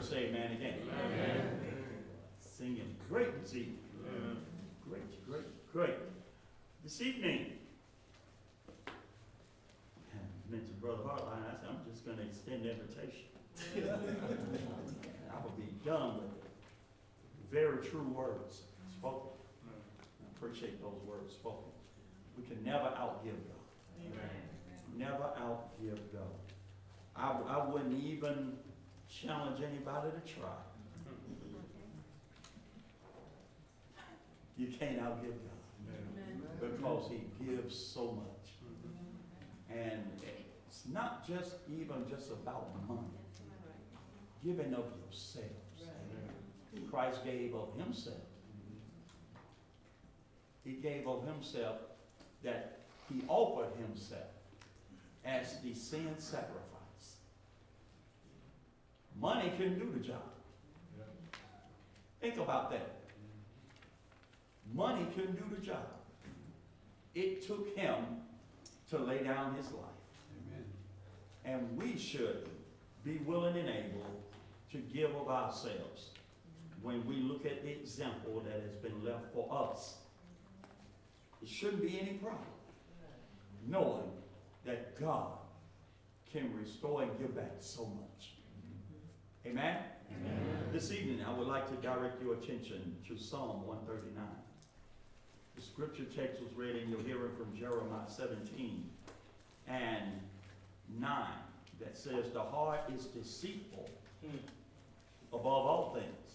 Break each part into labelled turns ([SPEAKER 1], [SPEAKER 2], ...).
[SPEAKER 1] say amen again. Amen. Singing great this evening. Great, great, great. This evening, I mentioned Brother Hartline. I said, I'm just going to extend the invitation. I will be done with it. Very true words spoken. I appreciate those words spoken. We can never outgive God. Never outgive God. I, I wouldn't even challenge anybody to try. You can't outgive God because He gives so much. And it's not just even just about money. Giving of yourselves. Christ gave of Himself. He gave of Himself that He offered Himself as the sin sacrifice. Money can do the job. Think about that. Money couldn't do the job. It took him to lay down his life. Amen. And we should be willing and able to give of ourselves when we look at the example that has been left for us. It shouldn't be any problem knowing that God can restore and give back so much. Amen? Amen? This evening, I would like to direct your attention to Psalm 139. The scripture text was read in your hearing from Jeremiah 17 and 9 that says, The heart is deceitful hmm. above all things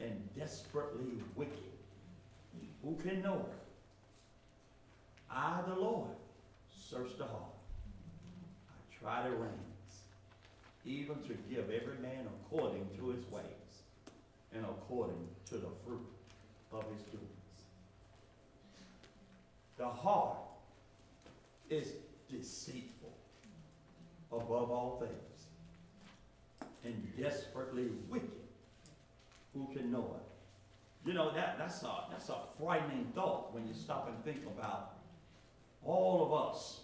[SPEAKER 1] and desperately wicked. Who can know it? I, the Lord, search the heart. I try the reins, even to give every man according to his ways and according to the fruit of his doings. The heart is deceitful above all things and desperately wicked. Who can know it? You know, that, that's, a, that's a frightening thought when you stop and think about all of us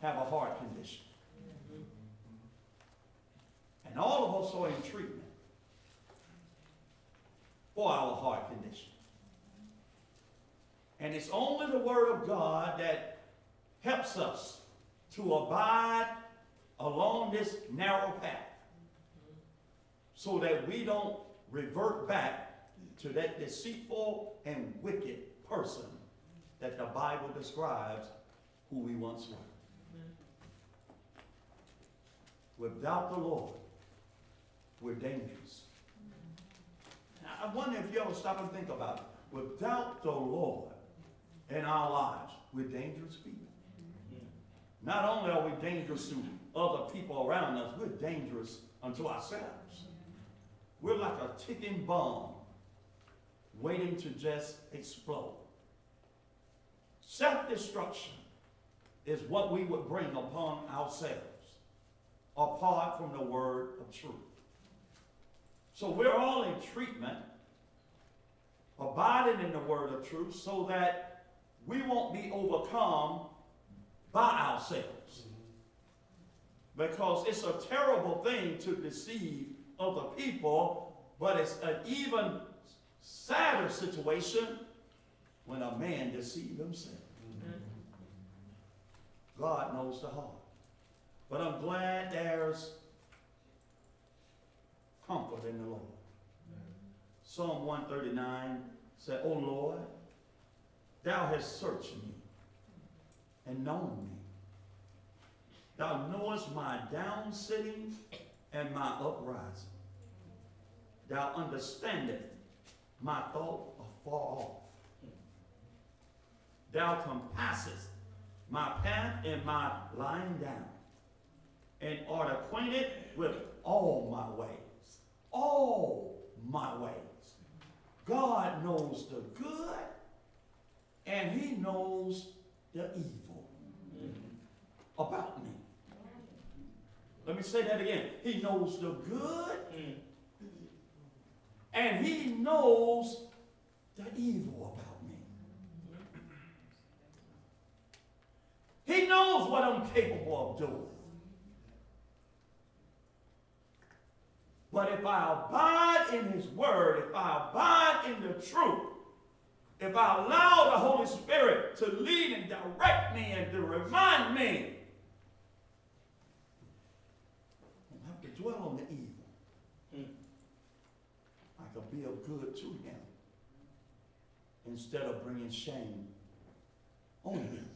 [SPEAKER 1] have a heart condition. And all of us are in treatment for our heart condition. And it's only the Word of God that helps us to abide along this narrow path so that we don't revert back to that deceitful and wicked person that the Bible describes who we once were. Without the Lord, we're dangerous. I wonder if you ever stop and think about it. Without the Lord in our lives, we're dangerous people. Not only are we dangerous to other people around us, we're dangerous unto ourselves. We're like a ticking bomb waiting to just explode. Self destruction is what we would bring upon ourselves apart from the word of truth. So we're all in treatment, abiding in the word of truth, so that we won't be overcome by ourselves. Because it's a terrible thing to deceive other people, but it's an even sadder situation when a man deceives himself. Mm-hmm. God knows the heart. But I'm glad there's comfort in the Lord. Psalm 139 said, O Lord, thou hast searched me and known me. Thou knowest my down sitting and my uprising. Thou understandest my thought afar off. Thou compassest my path and my lying down, and art acquainted with all my ways. All my ways. God knows the good, and He knows the evil about me. Let me say that again. He knows the good, and He knows the evil about me. He knows what I'm capable of doing. But if I abide in his word, if I abide in the truth, if I allow the Holy Spirit to lead and direct me and to remind me, I don't have to dwell on the evil. I can be of good to him instead of bringing shame on him.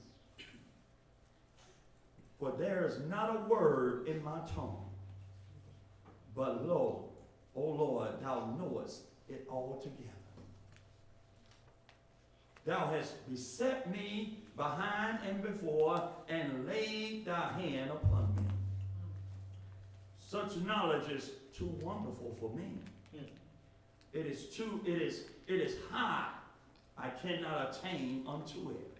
[SPEAKER 1] For there is not a word in my tongue, but lo, O oh Lord, thou knowest it altogether. Thou hast beset me behind and before, and laid thy hand upon me. Such knowledge is too wonderful for me. It is too, it is, it is high. I cannot attain unto it.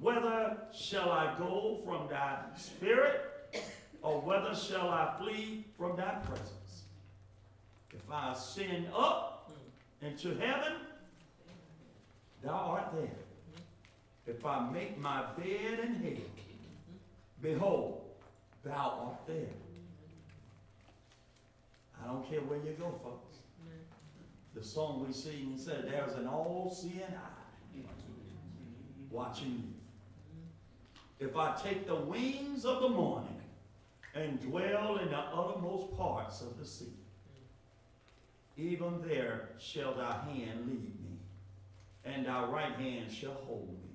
[SPEAKER 1] Whether shall I go from thy spirit, or whether shall I flee from thy presence? If I ascend up hmm. into heaven, thou art there. Hmm. If I make my bed in hell, hmm. behold, thou art there. I don't care where you go, folks. The song we sing said, There's an all seeing eye watching you. If I take the wings of the morning and dwell in the uttermost parts of the sea, even there shall thy hand lead me, and thy right hand shall hold me.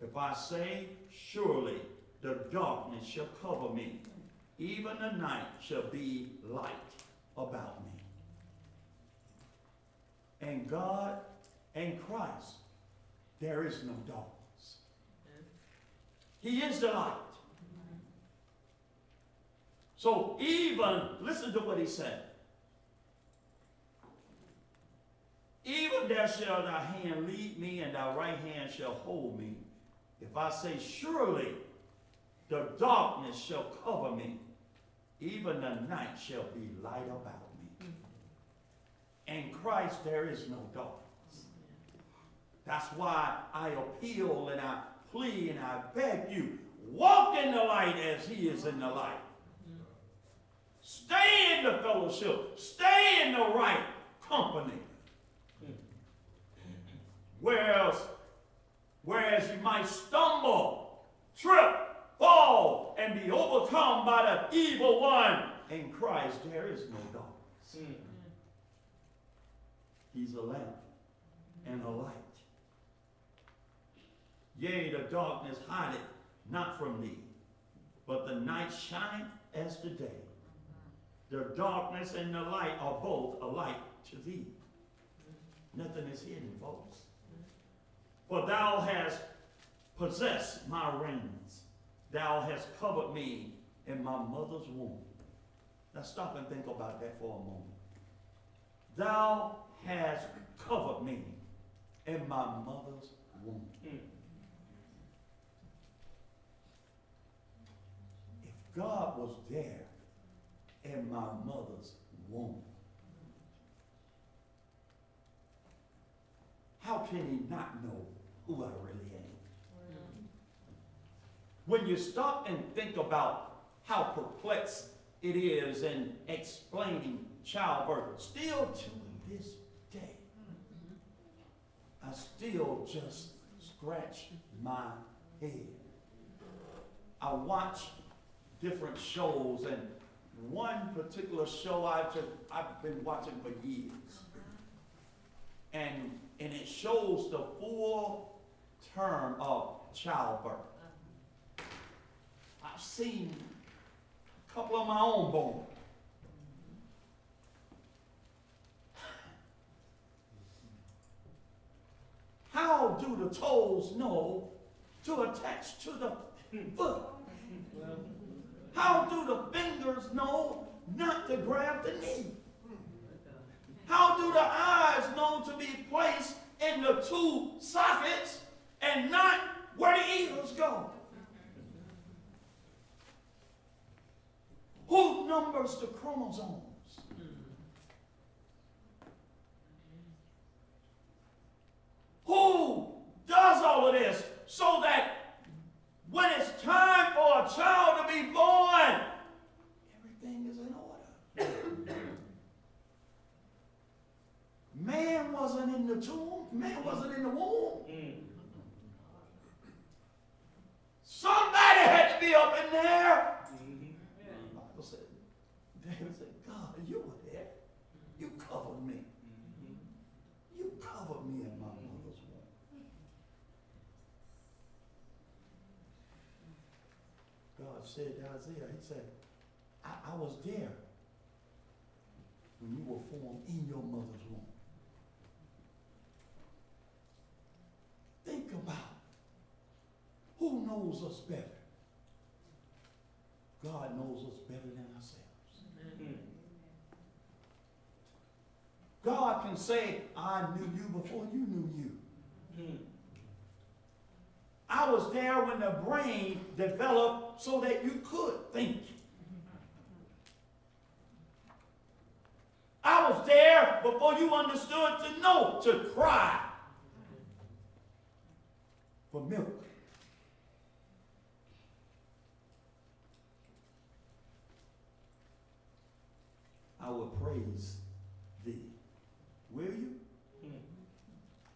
[SPEAKER 1] If I say, Surely the darkness shall cover me, even the night shall be light about me. And God and Christ, there is no darkness. He is the light. So even, listen to what he said. Even there shall thy hand lead me, and thy right hand shall hold me. If I say, Surely the darkness shall cover me, even the night shall be light about me. In Christ there is no darkness. That's why I appeal and I plea and I beg you, walk in the light as he is in the light. Stay in the fellowship. Stay in the right company. Whereas, whereas you might stumble, trip, fall, and be overcome by the evil one, in Christ there is no darkness. He's a lamp and a light. Yea, the darkness hideth not from thee, but the night shineth as the day. The darkness and the light are both alike to thee. Nothing is hidden, folks. For thou hast possessed my reins. Thou hast covered me in my mother's womb. Now stop and think about that for a moment. Thou hast covered me in my mother's womb. If God was there in my mother's womb, how can he not know who I really am? When you stop and think about how perplexed it is in explaining childbirth, still to this day, I still just scratch my head. I watch different shows, and one particular show I've I've been watching for years, and and it shows the full term of childbirth. I've seen a couple of my own born. How do the toes know to attach to the foot? How do the fingers grab the knee? How do the eyes know to be placed in the two sockets and not where the ears go? Who numbers the chromosomes? Who does all of this so that when it's time for a child to be born, everything is in order? In the tomb. Man wasn't in the womb. Somebody had to be up in there. The Bible said, David said, God, you were there. You covered me. You covered me in my mother's womb. God said to Isaiah, He said, I, I was there when you were formed in your mother's womb. Think about who knows us better. God knows us better than ourselves. God can say, I knew you before you knew you.
[SPEAKER 2] Mm.
[SPEAKER 1] I was there when the brain developed so that you could think. I was there before you understood to know to cry for milk. I will praise thee. Will you?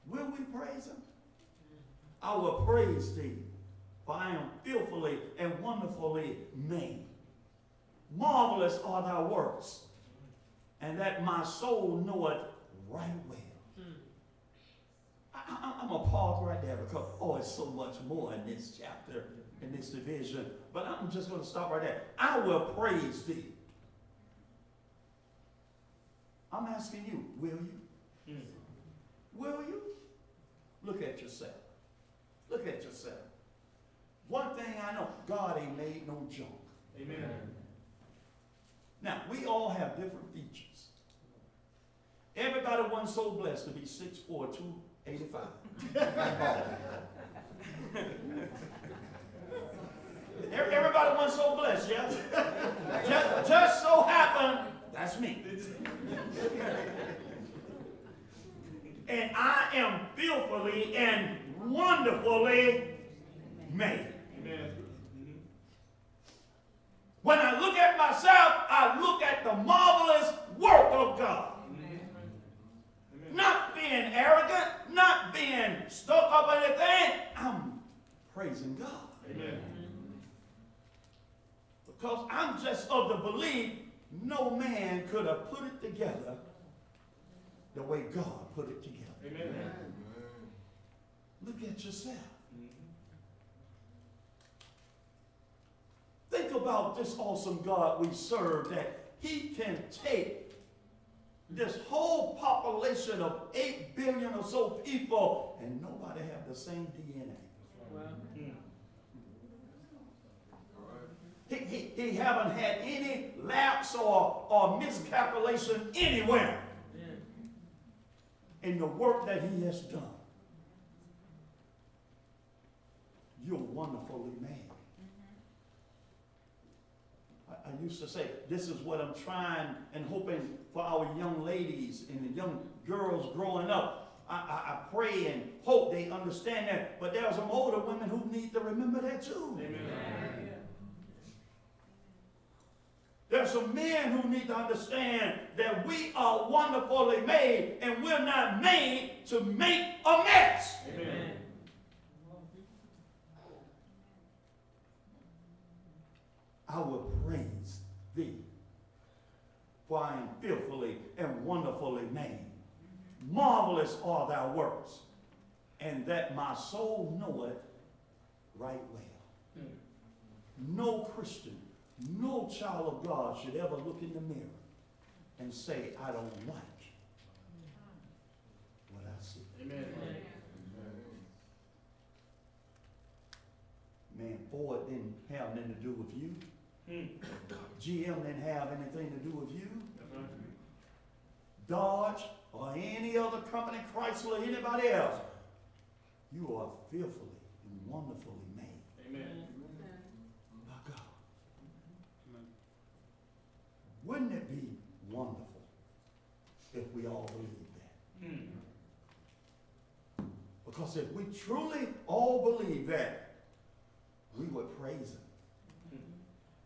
[SPEAKER 1] Will we praise him? I will praise thee, for I am fearfully and wonderfully made. Marvelous are thy works, and that my soul knoweth right well. I, I'm a pause right there because, oh, it's so much more in this chapter, in this division. But I'm just going to stop right there. I will praise thee. I'm asking you, will you?
[SPEAKER 2] Mm.
[SPEAKER 1] Will you? Look at yourself. Look at yourself. One thing I know, God ain't made no junk.
[SPEAKER 2] Amen.
[SPEAKER 1] Now, we all have different features. Everybody wasn't so blessed to be 6'4", 285. Everybody wasn't so blessed, yeah? Just, just so happened, that's me. And I am fearfully and wonderfully made.
[SPEAKER 2] Amen.
[SPEAKER 1] When I look at myself, I look at the marvelous work of God.
[SPEAKER 2] Amen.
[SPEAKER 1] Not being arrogant, not being stuck up on anything. I'm praising God.
[SPEAKER 2] Amen.
[SPEAKER 1] Because I'm just of the belief no man could have put it together the way God put it together.
[SPEAKER 2] Amen.
[SPEAKER 1] Look at yourself.
[SPEAKER 2] Mhm.
[SPEAKER 1] Think about this awesome God we serve that he can take this whole population of 8 billion or so people and nobody have the same DNA.
[SPEAKER 2] Mm.
[SPEAKER 1] He, he, he haven't had any lapse or, or miscalculation anywhere in the work that he has done. You're wonderfully made. Mm-hmm. I, I used to say, this is what I'm trying and hoping for our young ladies and the young girls growing up. I, I, I pray and hope they understand that. But there are some older women who need to remember that too.
[SPEAKER 2] Amen.
[SPEAKER 1] There's some men who need to understand that we are wonderfully made and we're not made to make a mess.
[SPEAKER 2] Amen.
[SPEAKER 1] I will praise thee, for I am fearfully and wonderfully made. Marvelous are thy works, and that my soul knoweth right well.
[SPEAKER 2] Mm.
[SPEAKER 1] No Christian, no child of God should ever look in the mirror and say, I don't like what I see.
[SPEAKER 2] Amen.
[SPEAKER 1] Man, Ford didn't have nothing to do with you.
[SPEAKER 2] Hmm.
[SPEAKER 1] GM didn't have anything to do with you. Dodge or any other company, Chrysler, anybody else. You are fearfully and wonderfully made
[SPEAKER 2] Amen.
[SPEAKER 1] by God. Wouldn't it be wonderful if we all believed that?
[SPEAKER 2] Mm.
[SPEAKER 1] Because if we truly all believe that, we would praise Him.
[SPEAKER 2] Mm.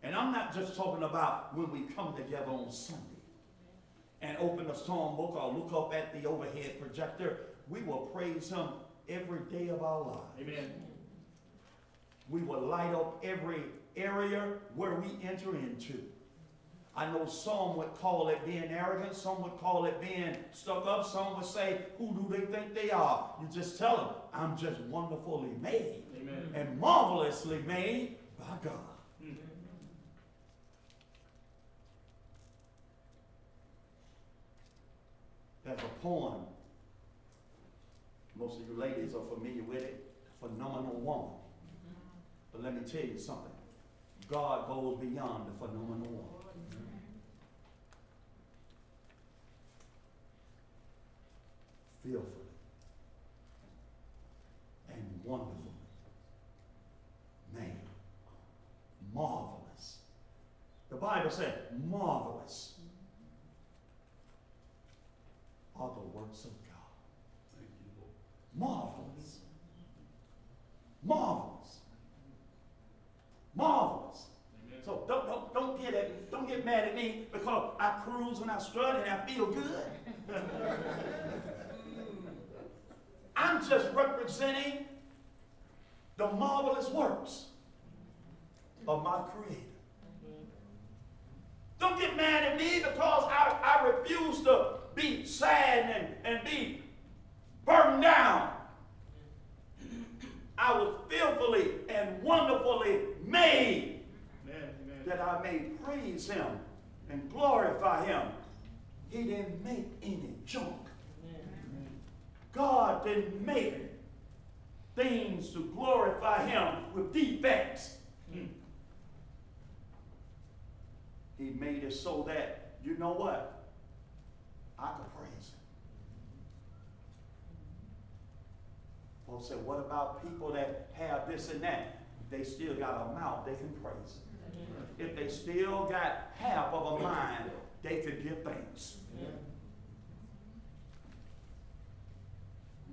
[SPEAKER 1] And I'm not just talking about when we come together on Sunday. and open the song book or look up at the overhead projector, we will praise Him every day of our lives.
[SPEAKER 2] Amen.
[SPEAKER 1] We will light up every area where we enter into. I know some would call it being arrogant, some would call it being stuck up, some would say, Who do they think they are? You just tell them, I'm just wonderfully made
[SPEAKER 2] Amen.
[SPEAKER 1] and marvelously made by God.
[SPEAKER 2] Mm.
[SPEAKER 1] There's a poem. Most of you ladies are familiar with it. Phenomenal woman. But let me tell you something. God goes beyond the phenomenal woman. Fearfully and wonderfully made. Marvelous. The Bible said, marvelous are the works of God. Marvelous. Marvelous. Marvelous.
[SPEAKER 2] Amen.
[SPEAKER 1] So don't, don't, don't get at, don't get mad at me because I cruise and I strut and I feel good. I'm just representing the marvelous works of my Creator. Don't get mad at me because I, I refuse to be sad and, and be burdened down. I was fearfully and wonderfully made
[SPEAKER 2] Amen. Amen.
[SPEAKER 1] that I may praise him and glorify him. He didn't make any junk. God didn't make things to glorify him with defects.
[SPEAKER 2] Mm.
[SPEAKER 1] He made it so that, you know what? I could praise him. Paul said, what about people that have this and that? They still got a mouth, they can praise him. If they still got half of a mind, they could give thanks.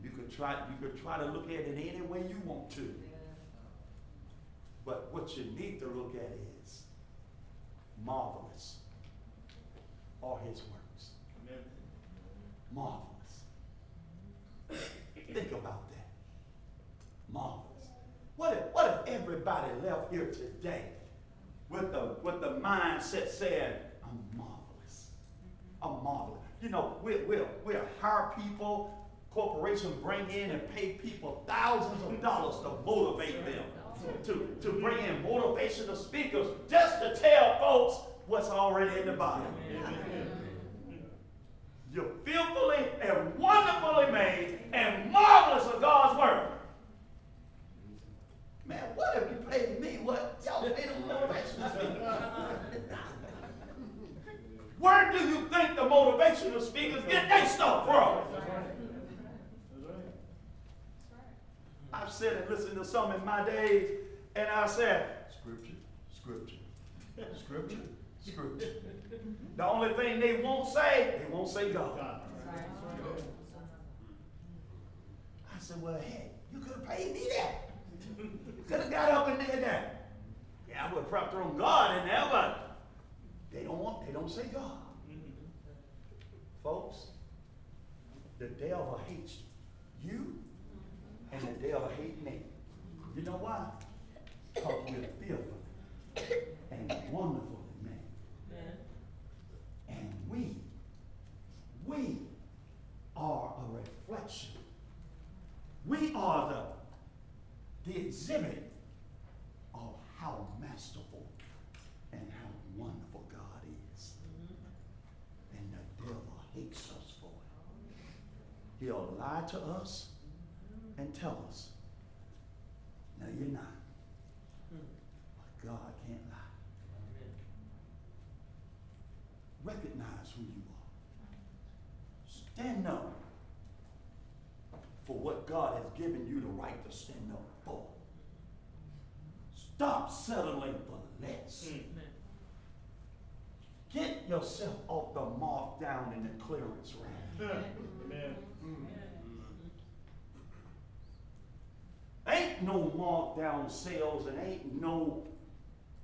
[SPEAKER 1] You could try, you could try to look at it any way you want to. But what you need to look at is marvelous are his works. Marvelous. Think about that. Marvelous. What if, what if everybody left here today with the, with the mindset saying, I'm marvelous. I'm marvelous. You know, we'll, we'll, we'll hire people, corporations bring in and pay people thousands of dollars to motivate them. To, to bring in motivational speakers just to tell folks what's already in the Bible. You're fearfully and wonderfully made and marvelous of God's word. Man, what if you paid me what y'all paid them motivational speakers? Where do you think the motivational speakers get their stuff from?
[SPEAKER 2] That's right. That's right.
[SPEAKER 1] I've said and listened to some in my days, and I said, Scripture, Scripture, Scripture, Scripture. The only thing they won't say, they won't say God.
[SPEAKER 2] God.
[SPEAKER 1] I said, well, hey, you could have paid me that. You could have got up and did that. Yeah, I would have probably thrown God in there, but they don't want, they don't say God. Folks, the devil hates you and the devil hates me. You know why? Because we're fearful and wonderfully made. And we, we are a reflection. We are the, the exhibit of how masterful and how wonderful God is. And the devil hates us for it. He'll lie to us and tell us, no, you're not. But God can't lie. Recognize who you are. Stand up for what God has given you the right to stand up for. Stop settling for less.
[SPEAKER 2] Mm.
[SPEAKER 1] Get yourself off the mark down in the clearance rack.
[SPEAKER 2] Amen. Mm.
[SPEAKER 1] Ain't no markdown sales and ain't no,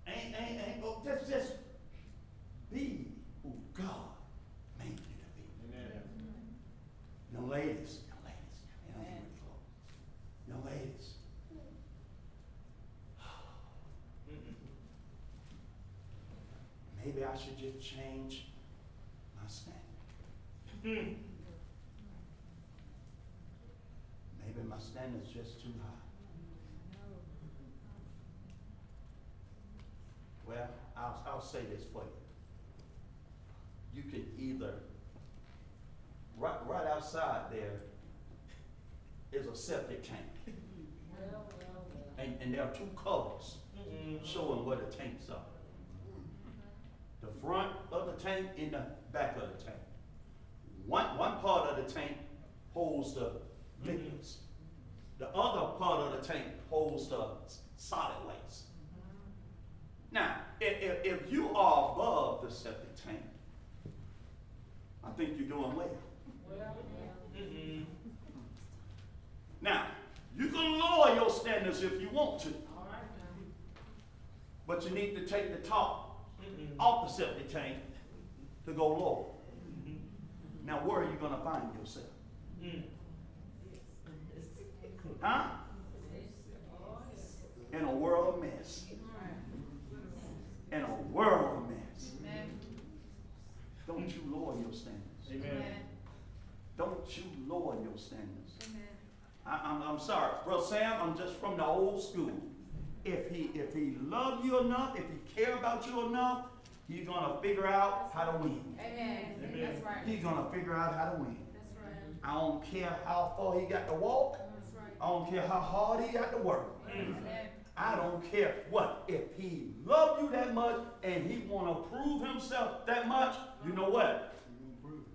[SPEAKER 1] ain't, ain't, ain't, oh, just, just be who God made you to be.
[SPEAKER 2] Amen.
[SPEAKER 1] Now, ladies, now, ladies, now, ladies, now, ladies. Maybe I should just change my standard. Hmm. My standard's just too high. Well, I'll, I'll say this for you. You can either, right, right outside there is a septic tank. And, and there are two colors showing where the tanks are. The front of the tank and the back of the tank. One, one part of the tank holds the liquids. The other part of the tank holds the s- solid waste. Now, if, if, if you are above the septic tank, I think you're doing well. Now, you can lower your standards if you want to, but you need to take the top off the septic tank to go lower. Now, where are you going to find yourself? Huh? In a world of mess. In a world of mess. Don't you lower your standards.
[SPEAKER 2] Amen.
[SPEAKER 1] Don't you lower your standards. I, I'm, I'm sorry, Bro Sam, I'm just from the old school. If he, if he love you enough, if he care about you enough, he's gonna figure out how to win.
[SPEAKER 3] Amen.
[SPEAKER 2] Amen.
[SPEAKER 3] That's right.
[SPEAKER 1] He's gonna figure out how to win.
[SPEAKER 3] That's right.
[SPEAKER 1] I don't care how far he got to walk.
[SPEAKER 3] That's right.
[SPEAKER 1] I don't care how hard he got to work.
[SPEAKER 3] Amen.
[SPEAKER 1] I don't care what. If he love you that much and he wanna prove himself that much, you know what?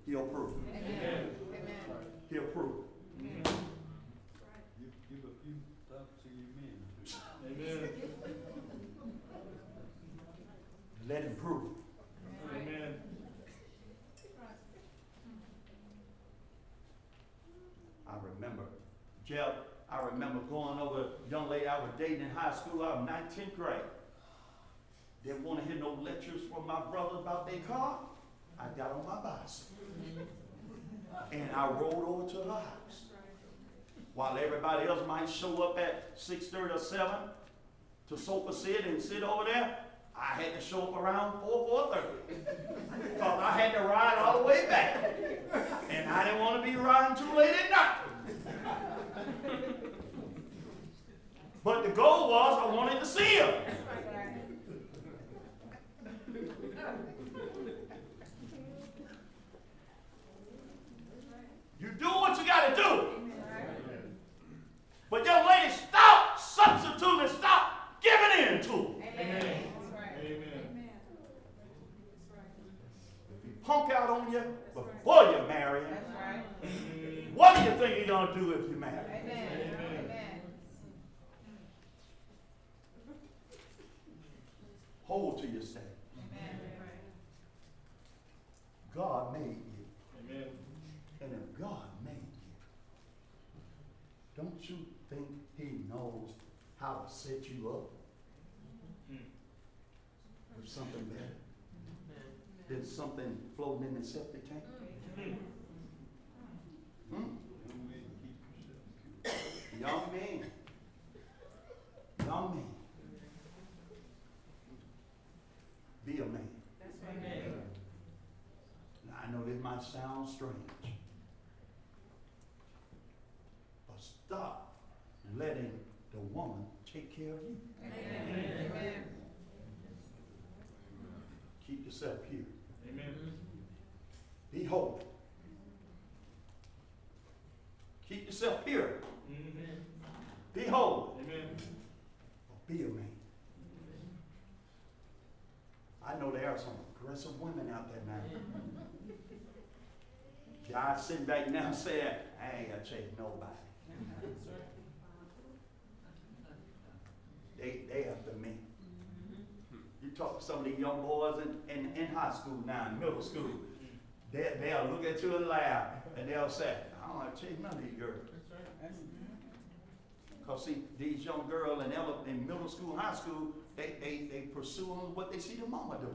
[SPEAKER 1] He'll prove. it.
[SPEAKER 3] Amen. Amen.
[SPEAKER 1] He'll prove.
[SPEAKER 3] Amen.
[SPEAKER 4] Give, give a few thoughts to your men.
[SPEAKER 2] Amen.
[SPEAKER 1] Let him prove.
[SPEAKER 2] Amen.
[SPEAKER 1] I remember, Jeff, I remember going over young lady I was dating in high school, I was nineteenth grade. Didn't want to hear no lectures from my brother about their car. I got on my bicycle. And I rode over to her house. While everybody else might show up at six thirty or seven to sofa sit and sit over there, I had to show up around four, four thirty. Cause I had to ride all the way back. And I didn't want to be riding too late at night. But the goal was I wanted to see him. You do what you gotta do. But young lady, stop substituting, stop giving in to it.
[SPEAKER 3] Amen. That's right.
[SPEAKER 2] Amen.
[SPEAKER 1] If he punk out on you before you marry him,
[SPEAKER 3] That's right.
[SPEAKER 1] what do you think he's gonna do if you marry him?
[SPEAKER 3] Amen. Amen.
[SPEAKER 1] Hold to your stand.
[SPEAKER 3] Amen.
[SPEAKER 1] God made you.
[SPEAKER 2] Amen.
[SPEAKER 1] And if God made you, don't you think he knows how to set you up with something better than something floating in the septic tank? Hmm?
[SPEAKER 4] Young man, keep yourself pure.
[SPEAKER 1] Young man. Young man. Be a man. Now, I know this might sound strange. But stop letting the woman take care of you.
[SPEAKER 3] Amen. Amen.
[SPEAKER 1] Keep yourself pure.
[SPEAKER 2] Amen.
[SPEAKER 1] Be holy. Keep yourself pure. Be holy.
[SPEAKER 2] Amen.
[SPEAKER 1] Be a man. I know there are some aggressive women out there now. Guys sitting back now saying, I ain't gonna chase nobody. They, they after me. Talk to some of these young boys in, in, in high school now, in middle school. They, they'll look at you and laugh, and they'll say, I don't want to chase none of these girls. Cause see, these young girls in, ele- in middle school, high school, they, they, they pursuing what they see their mama do.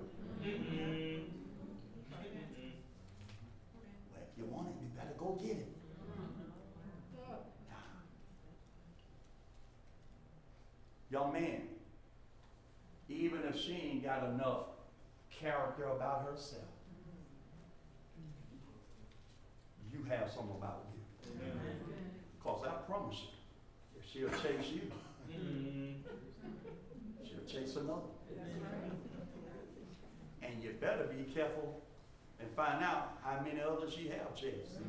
[SPEAKER 1] Well, if you want it, you better go get it. Young man, even if she ain't got enough character about herself, you have some about you. Because I promise you, if she'll chase you,
[SPEAKER 2] Mm.
[SPEAKER 1] she'll chase another.
[SPEAKER 3] That's.
[SPEAKER 1] And you better be careful and find out how many others she have chased.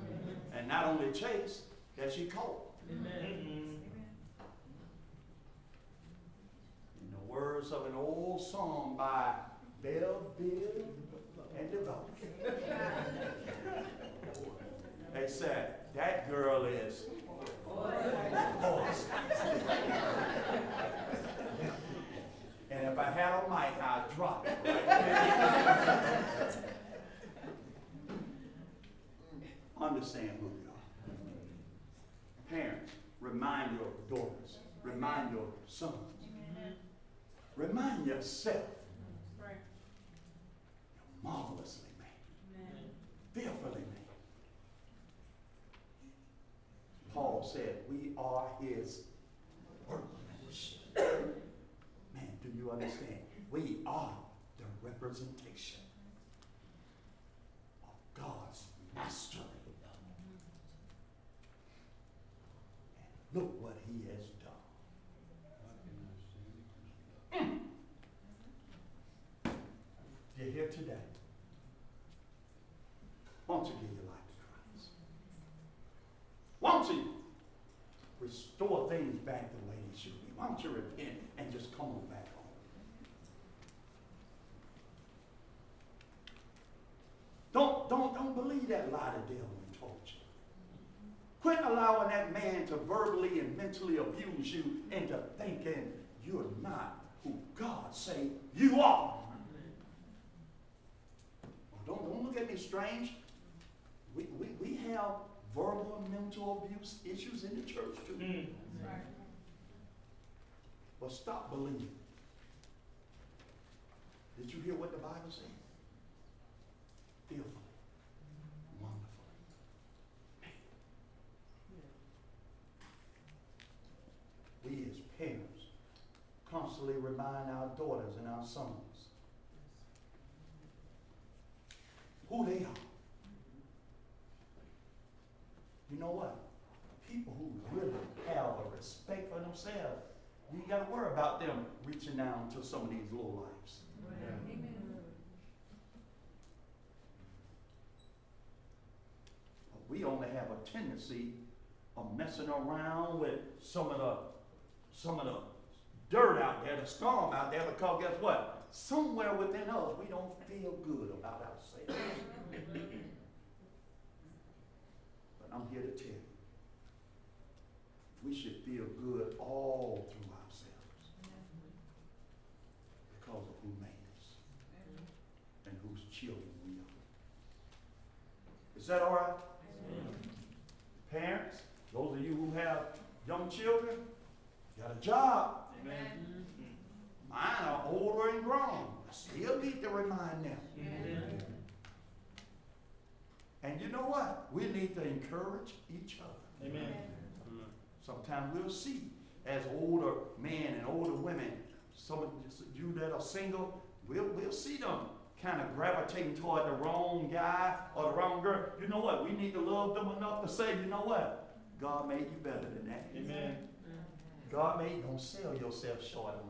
[SPEAKER 1] And not only chased, that she caught.
[SPEAKER 2] Mm.
[SPEAKER 1] In the words of an old song by Bell Biv and DeVoe. They said, that girl is. And if I had a mic, I'd drop it. Understand who you are. Parents, remind your daughters, remind your sons, remind yourself
[SPEAKER 3] Right.
[SPEAKER 1] you're marvelously made,
[SPEAKER 3] Amen.
[SPEAKER 1] fearfully made. Paul said, We are his workmanship. Man, do you understand? We are the representation of God's master. And look what he has done.
[SPEAKER 4] How can I say
[SPEAKER 1] You're here today. Won't you give your life to Christ? Won't you restore things back the way they should be? Won't you repent and just come on back home? Don't, don't, don't believe that lie the devil told you. Quit allowing that man to verbally and mentally abuse you into thinking you're not who God say you are. Don't, don't look at me strange. We, we, we have verbal and mental abuse issues in the church too.
[SPEAKER 2] Mm.
[SPEAKER 3] Right.
[SPEAKER 1] But stop believing. Did you hear what the Bible says? Fearfully, wonderfully. We as parents constantly remind our daughters and our sons who they are. You know what? People who really have a respect for themselves, you got to worry about them reaching down to some of these low lives.
[SPEAKER 3] Amen.
[SPEAKER 1] We only have a tendency of messing around with some of the some of the dirt out there, the storm out there, because guess what? Somewhere within us, we don't feel good about ourselves. but I'm here to tell you, we should feel good all through ourselves because of who made us and whose children we are. Is that all right? Parents, those of you who have young children, got a job.
[SPEAKER 2] Amen.
[SPEAKER 1] Mine are older and grown. I still need to remind them.
[SPEAKER 2] Amen.
[SPEAKER 1] And you know what? We need to encourage each other.
[SPEAKER 2] Amen.
[SPEAKER 1] Sometimes we'll see as older men and older women, some of you that are single, we'll, we'll see them kind of gravitating toward the wrong guy or the wrong girl. You know what? We need to love them enough to say, you know what? God made you better than that.
[SPEAKER 2] Amen.
[SPEAKER 1] God made, don't sell yourself short on that.
[SPEAKER 3] Amen.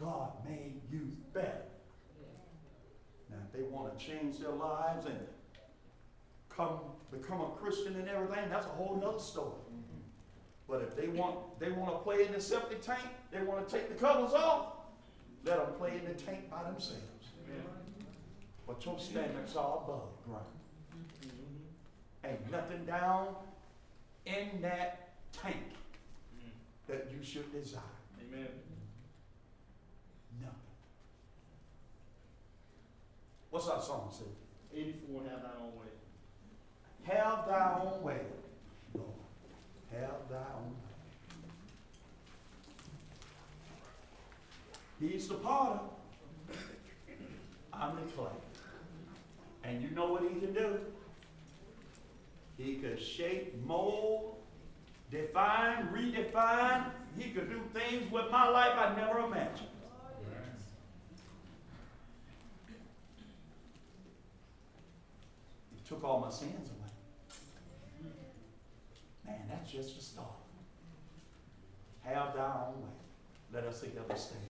[SPEAKER 1] God made you better. Now, if they want to change their lives and come become a Christian and everything, that's a whole nother story. But if they want they want to play in the septic tank, they want to take the covers off, let them play in the tank by themselves.
[SPEAKER 2] Amen.
[SPEAKER 1] But your standards are above ground.
[SPEAKER 2] Mhm.
[SPEAKER 1] Ain't nothing down in that tank
[SPEAKER 2] Mm.
[SPEAKER 1] that you should desire.
[SPEAKER 2] Amen.
[SPEAKER 1] Nothing. What's that song say?
[SPEAKER 2] Eighty-four, have thy own way.
[SPEAKER 1] Have thy own way, Lord. Have thy own way. He's the potter. I'm the clay. And you know what he can do? He could shape, mold, define, redefine. He could do things with my life I never imagined. Took all my sins away. Man, that's just a start. Have thy own way. Let us together stand.